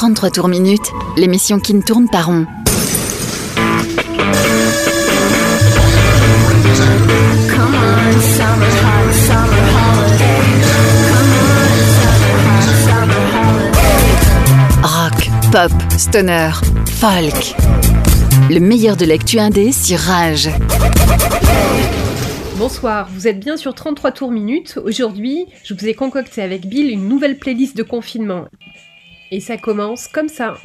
33 tours minutes, l'émission qui ne tourne pas rond. Rock, pop, stoner, folk. Le meilleur de l'actu indé sur Rage. Bonsoir, vous êtes bien sur 33 tours minutes. Aujourd'hui, je vous ai concocté avec Bill une nouvelle playlist de confinement. Et ça commence comme ça.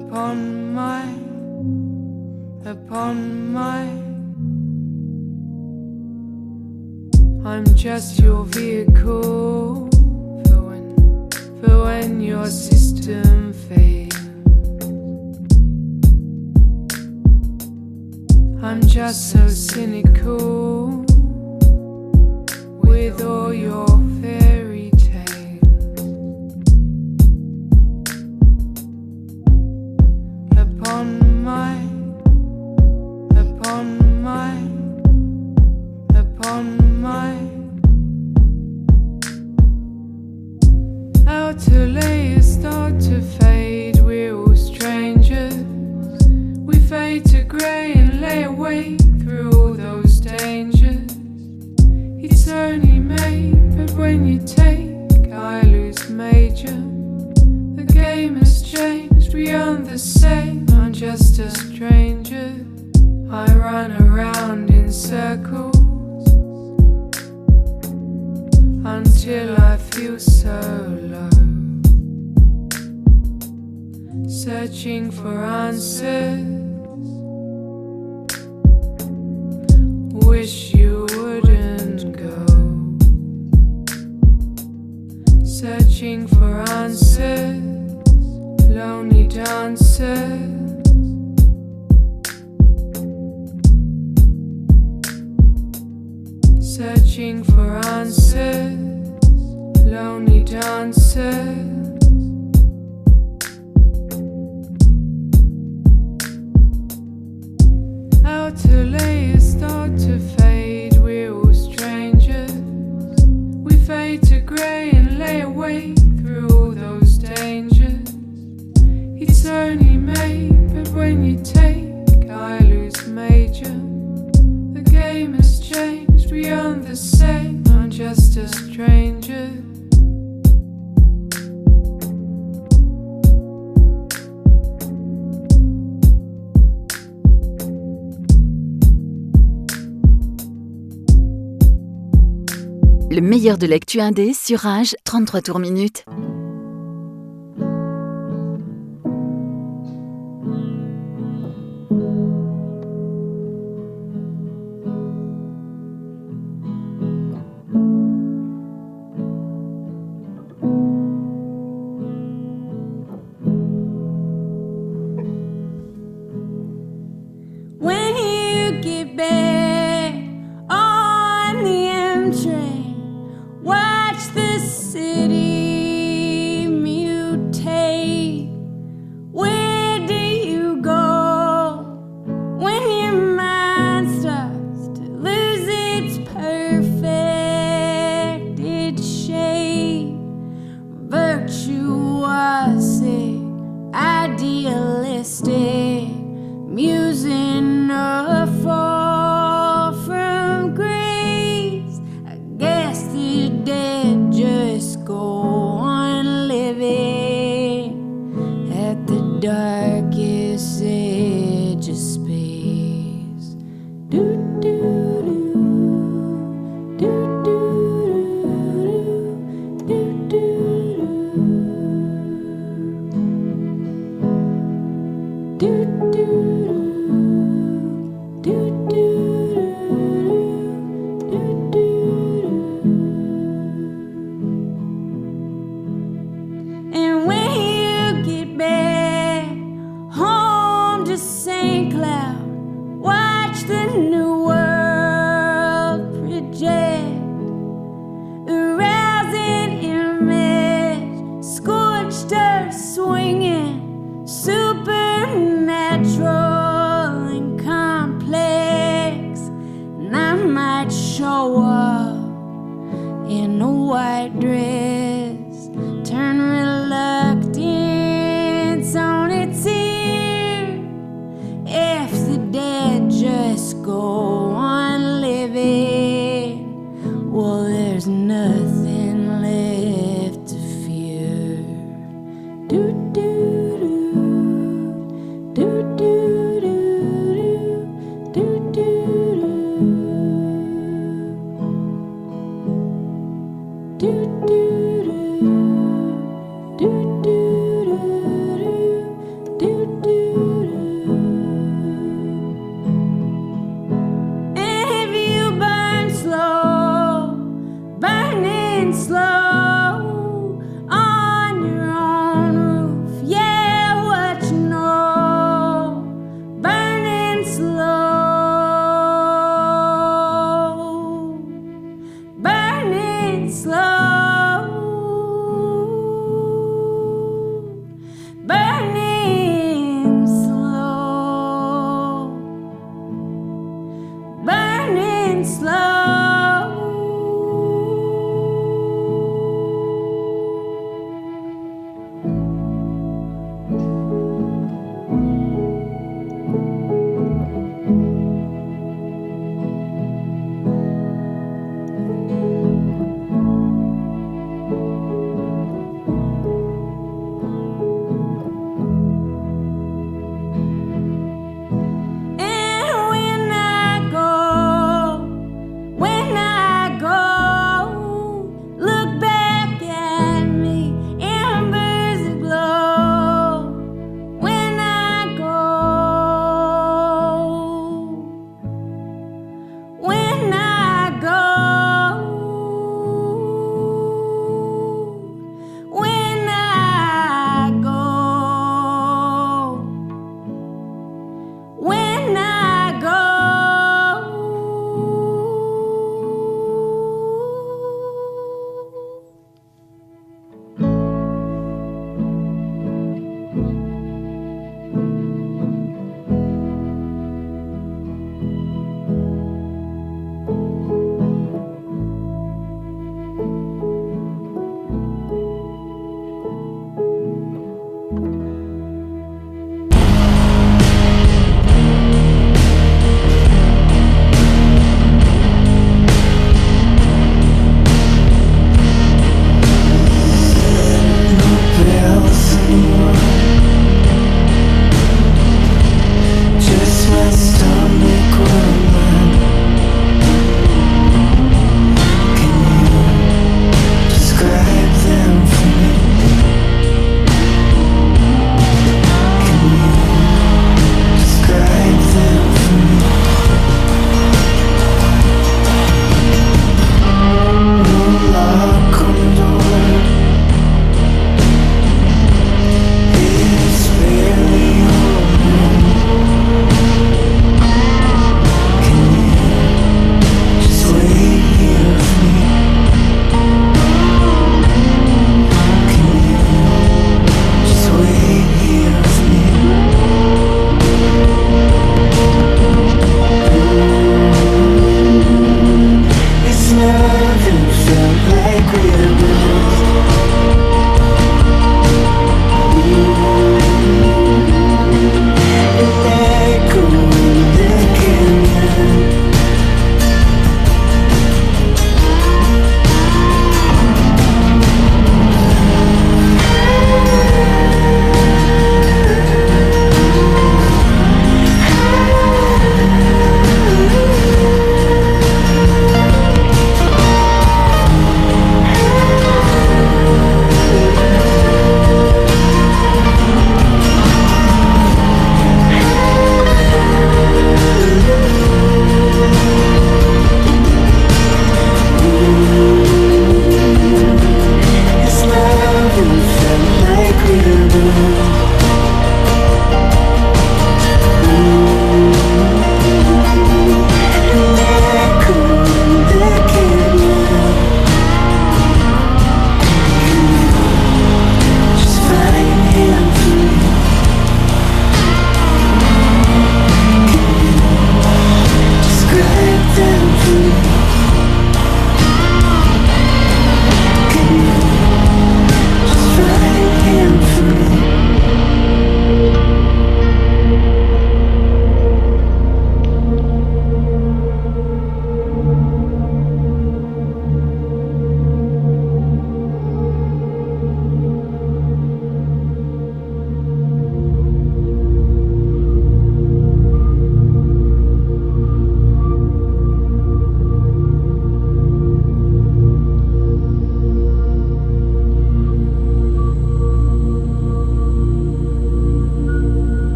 upon my upon my. I'm just your vehicle for when for when your system fails. I'm just so cynical. answer. de Lectu Indé sur Rage, 33 tours minutes.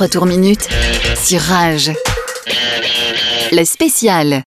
33 tours minutes sur Rage. La spéciale.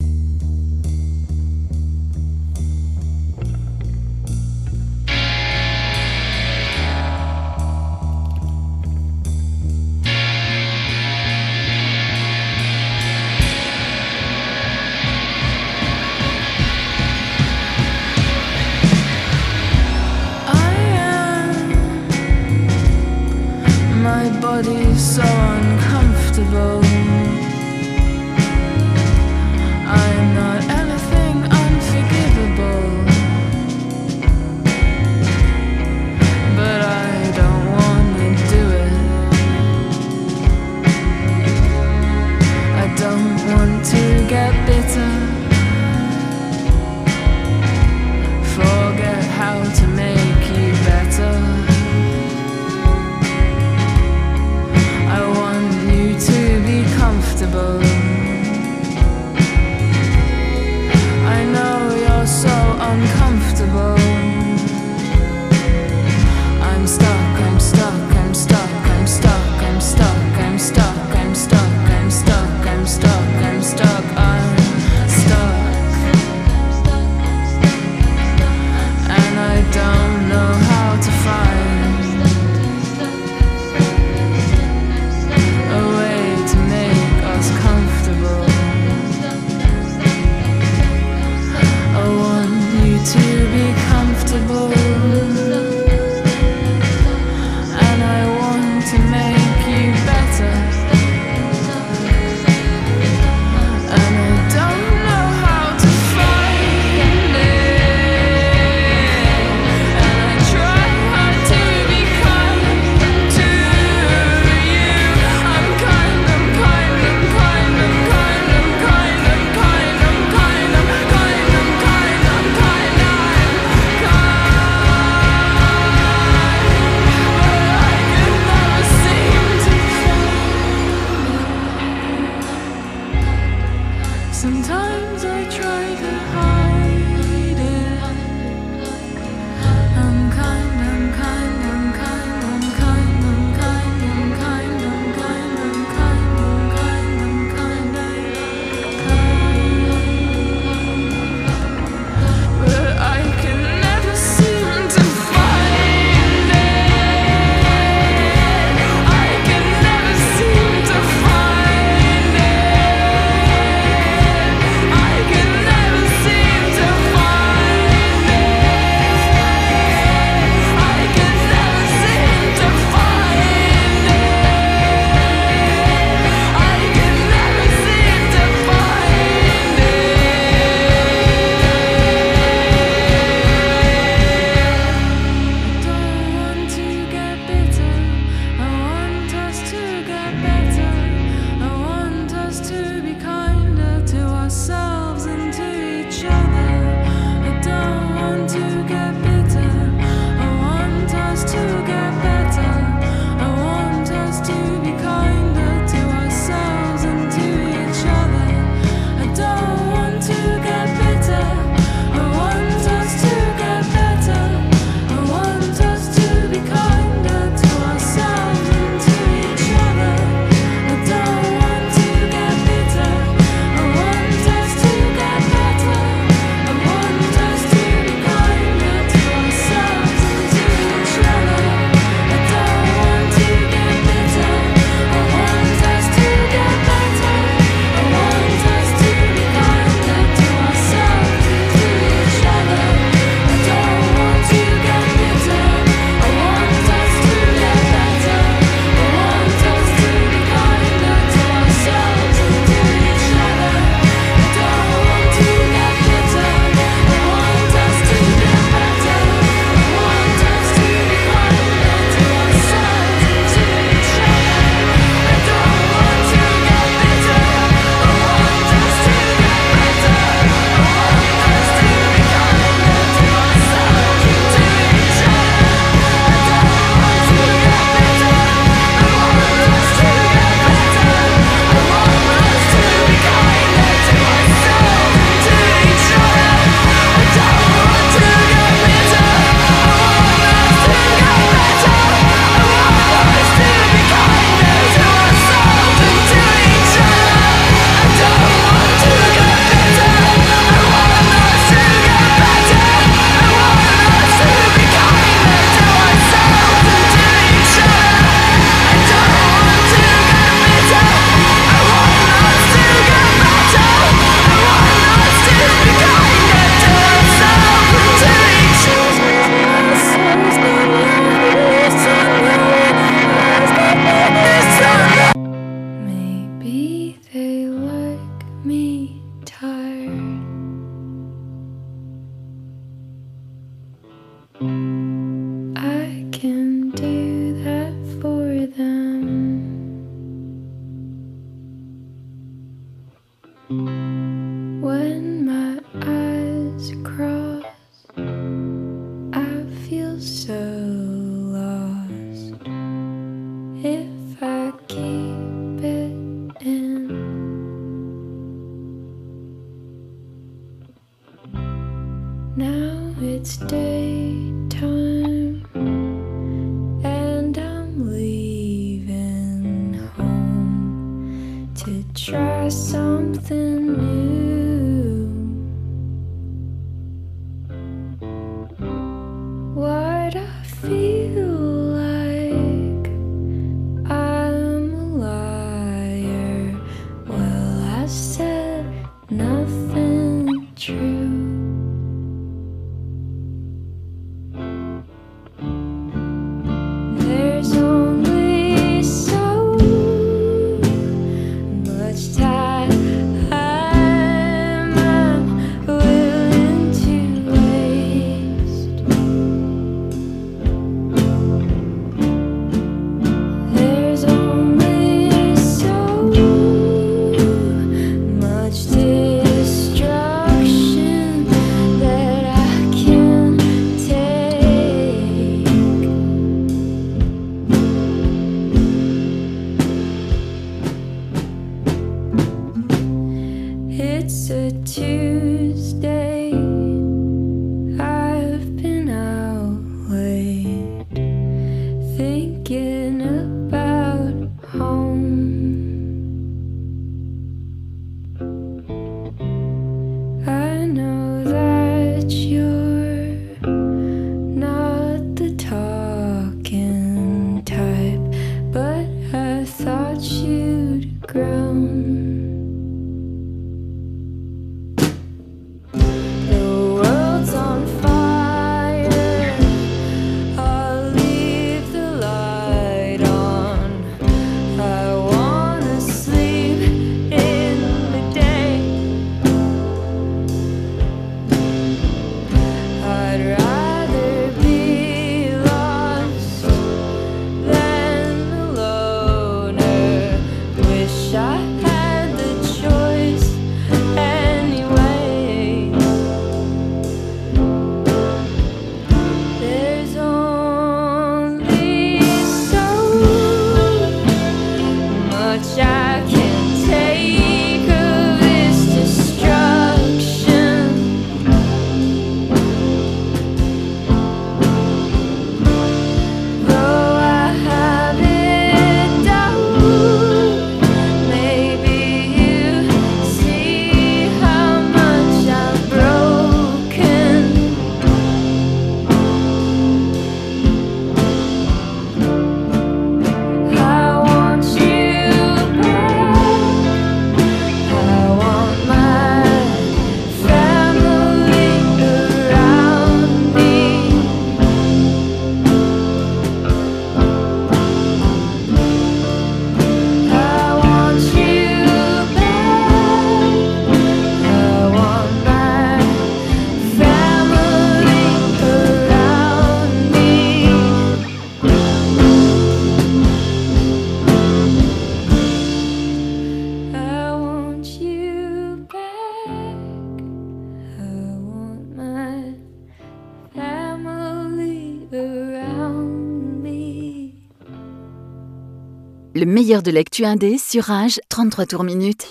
le meilleur de l'actu indé sur Rage, 33 tours minutes.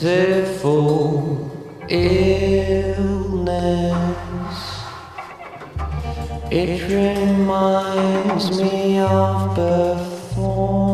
fitful illness. It reminds me of before.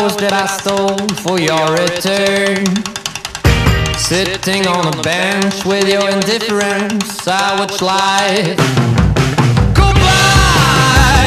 flowers that I stole for your return. Sitting on a bench with your indifference, I watch life. Goodbye!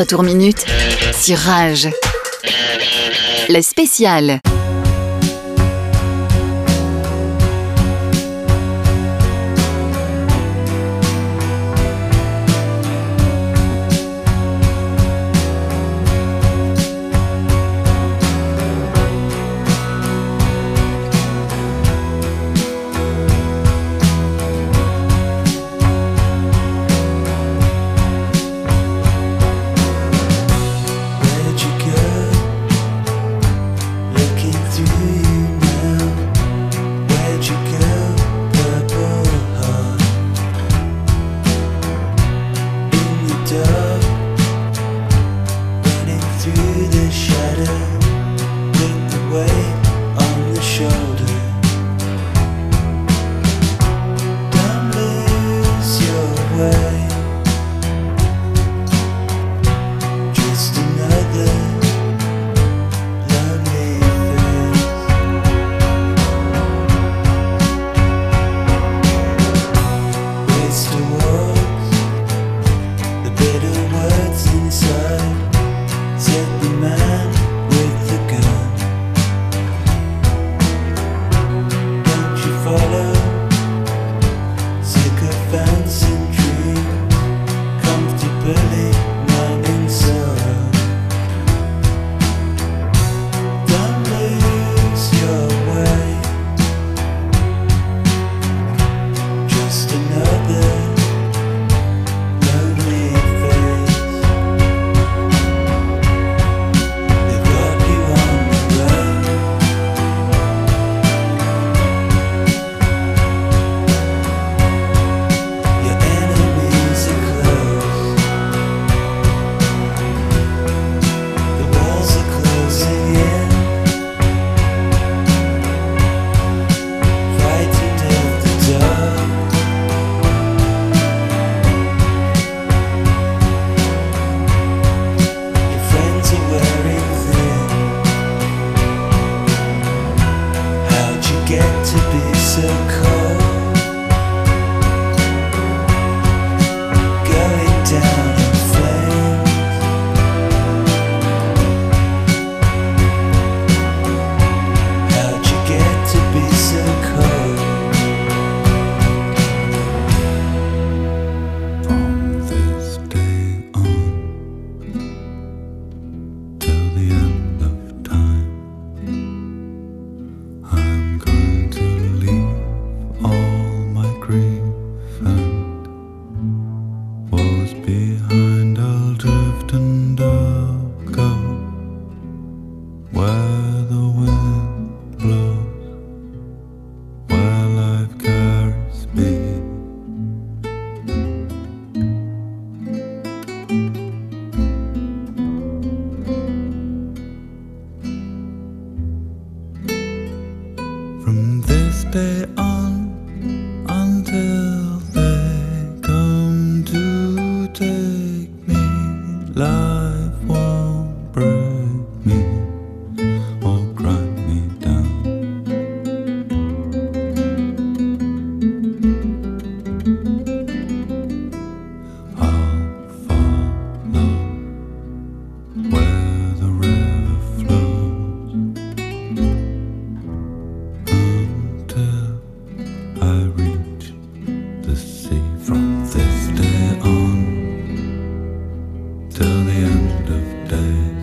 retour minute sur Rage. Le spécial. till the end of day.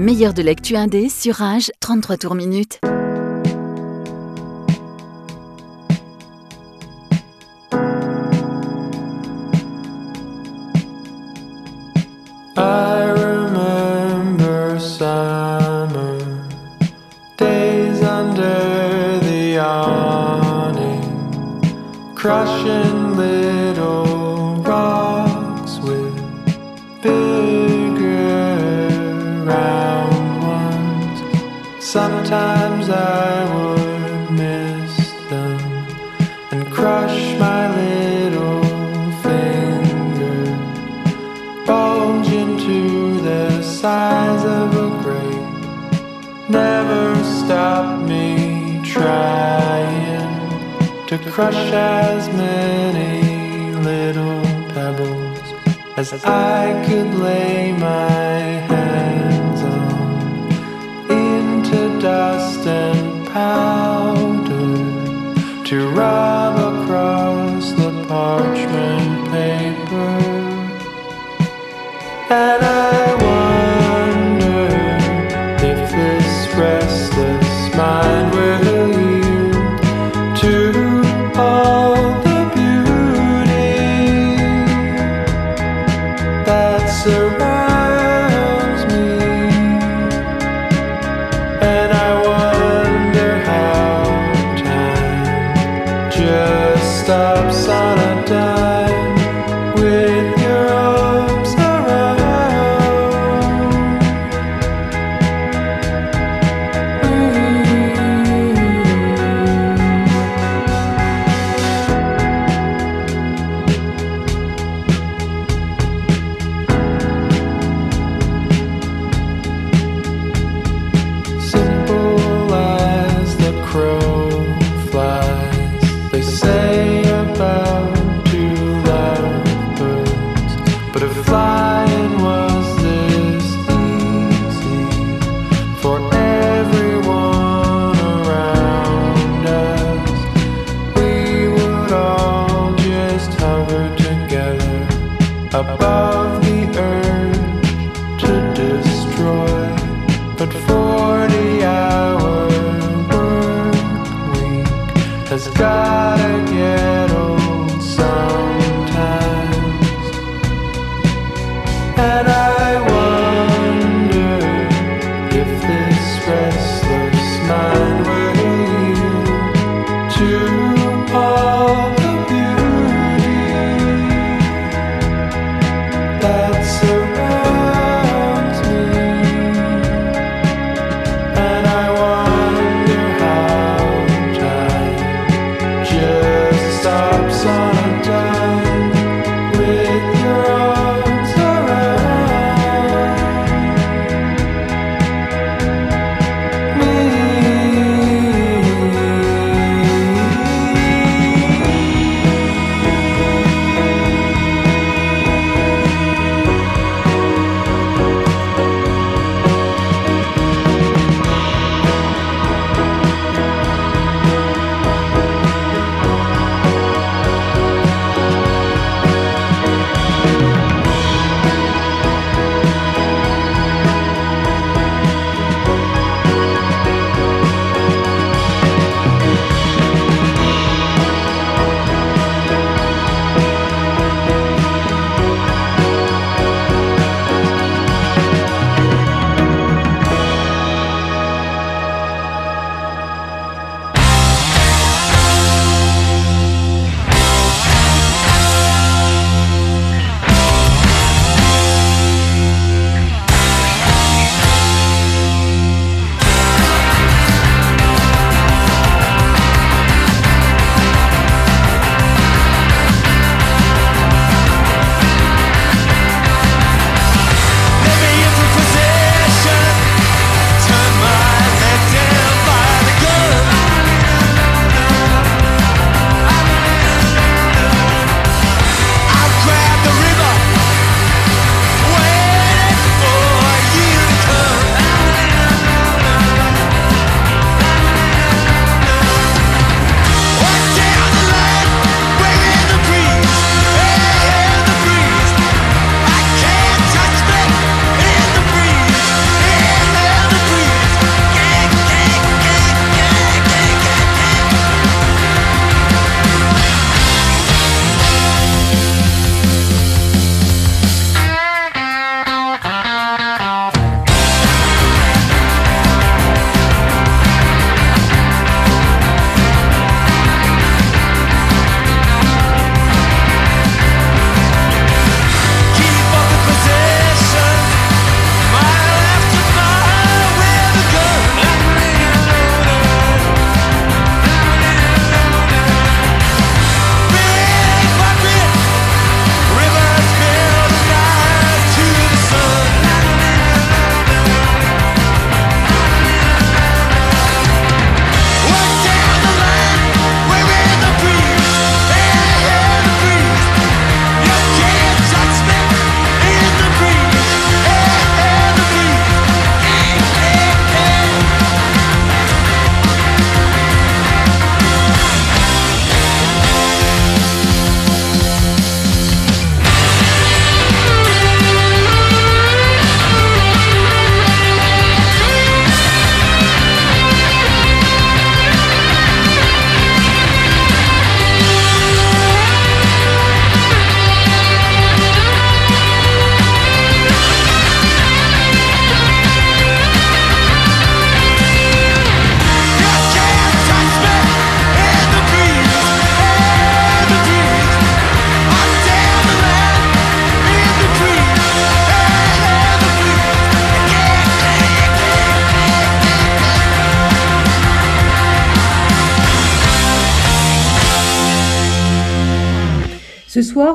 meilleur de l'actu indé sur Rage, 33 tours minutes. crush my little finger, bulge into the size of a grape. Never stop me trying to crush as many little pebbles as I could lay my hands on into dust and powder to rise.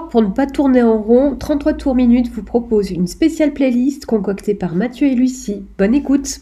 Pour ne pas tourner en rond, 33 tours minutes vous propose une spéciale playlist concoctée par Mathieu et Lucie. Bonne écoute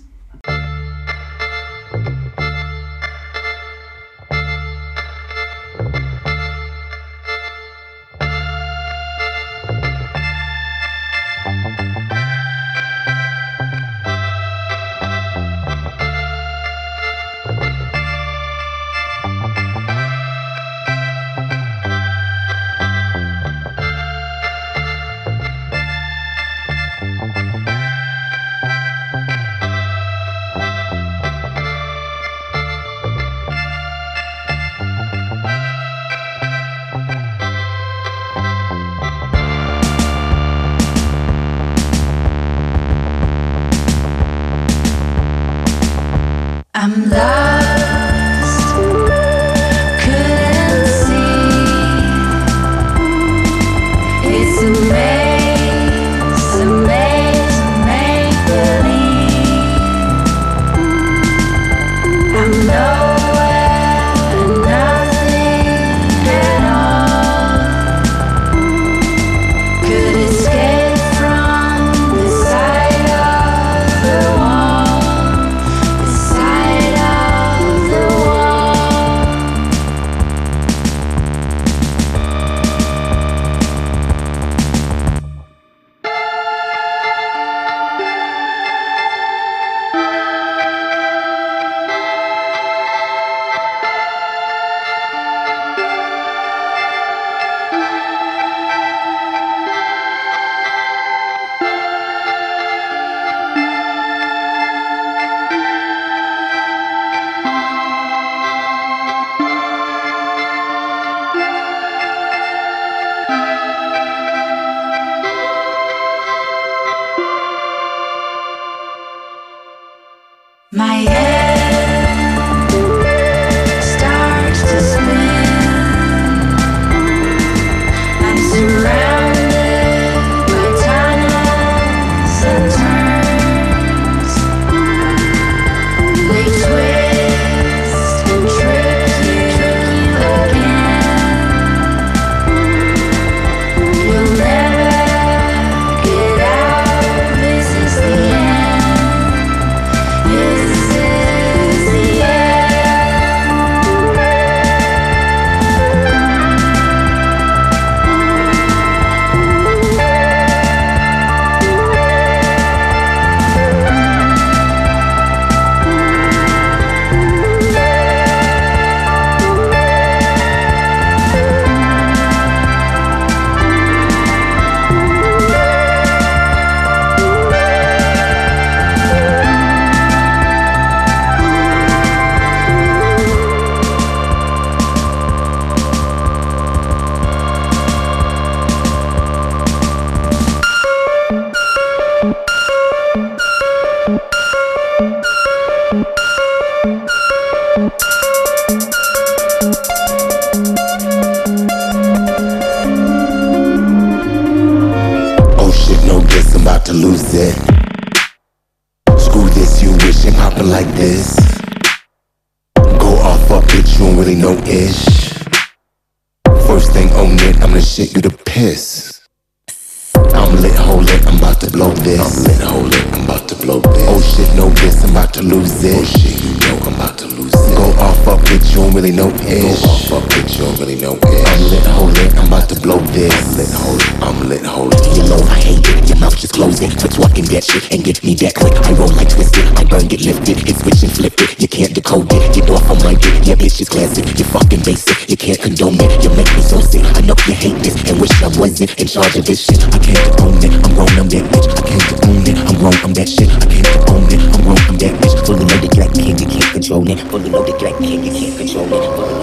My head this. I'm lit, hold it, I'm about to blow this. Oh shit, no this, I'm about to lose it. Oh shit, you know I'm about bitch, you don't really know ish. Go off up, bitch, you don't really know ish. I'm lit, hold it, I'm about to blow this. I'm lit, hold it, I'm lit, hold it. You know I hate it, your mouth just closing. So talking that shit and get me that quick. I roll like twisted, I burn, get lifted. Hit switch and flip it, you can't decode it. Get off on my dick, yeah, bitch, is classic. You fucking basic, you can't condone it. You make me so sick, I know you hate this and wish I wasn't in charge of this shit. I can't own it, I'm grown, I'm that bitch. I can't own it, I'm grown, I'm that shit. I can't own it, I'm grown, I'm that bitch. Fully loaded like kid, you can't control it. Fully loaded like kid, you can't control it.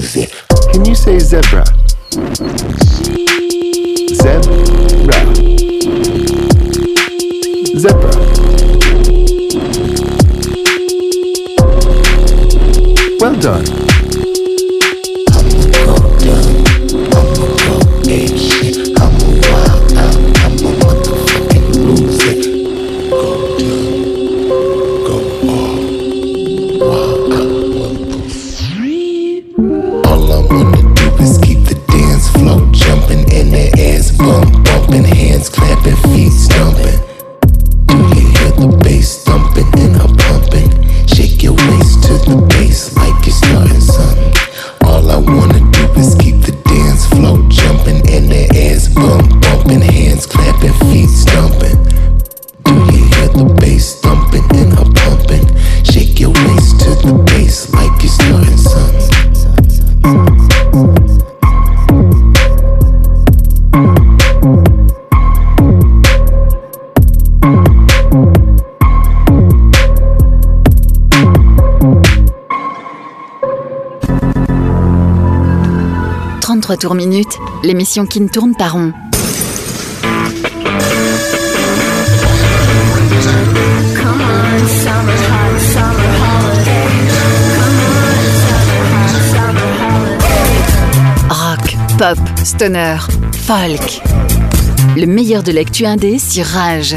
music. Can you say zebra? Zebra. Zebra. l'émission qui ne tourne pas rond. Rock, pop, stoner, folk. Le meilleur de l'actu indé sur Rage.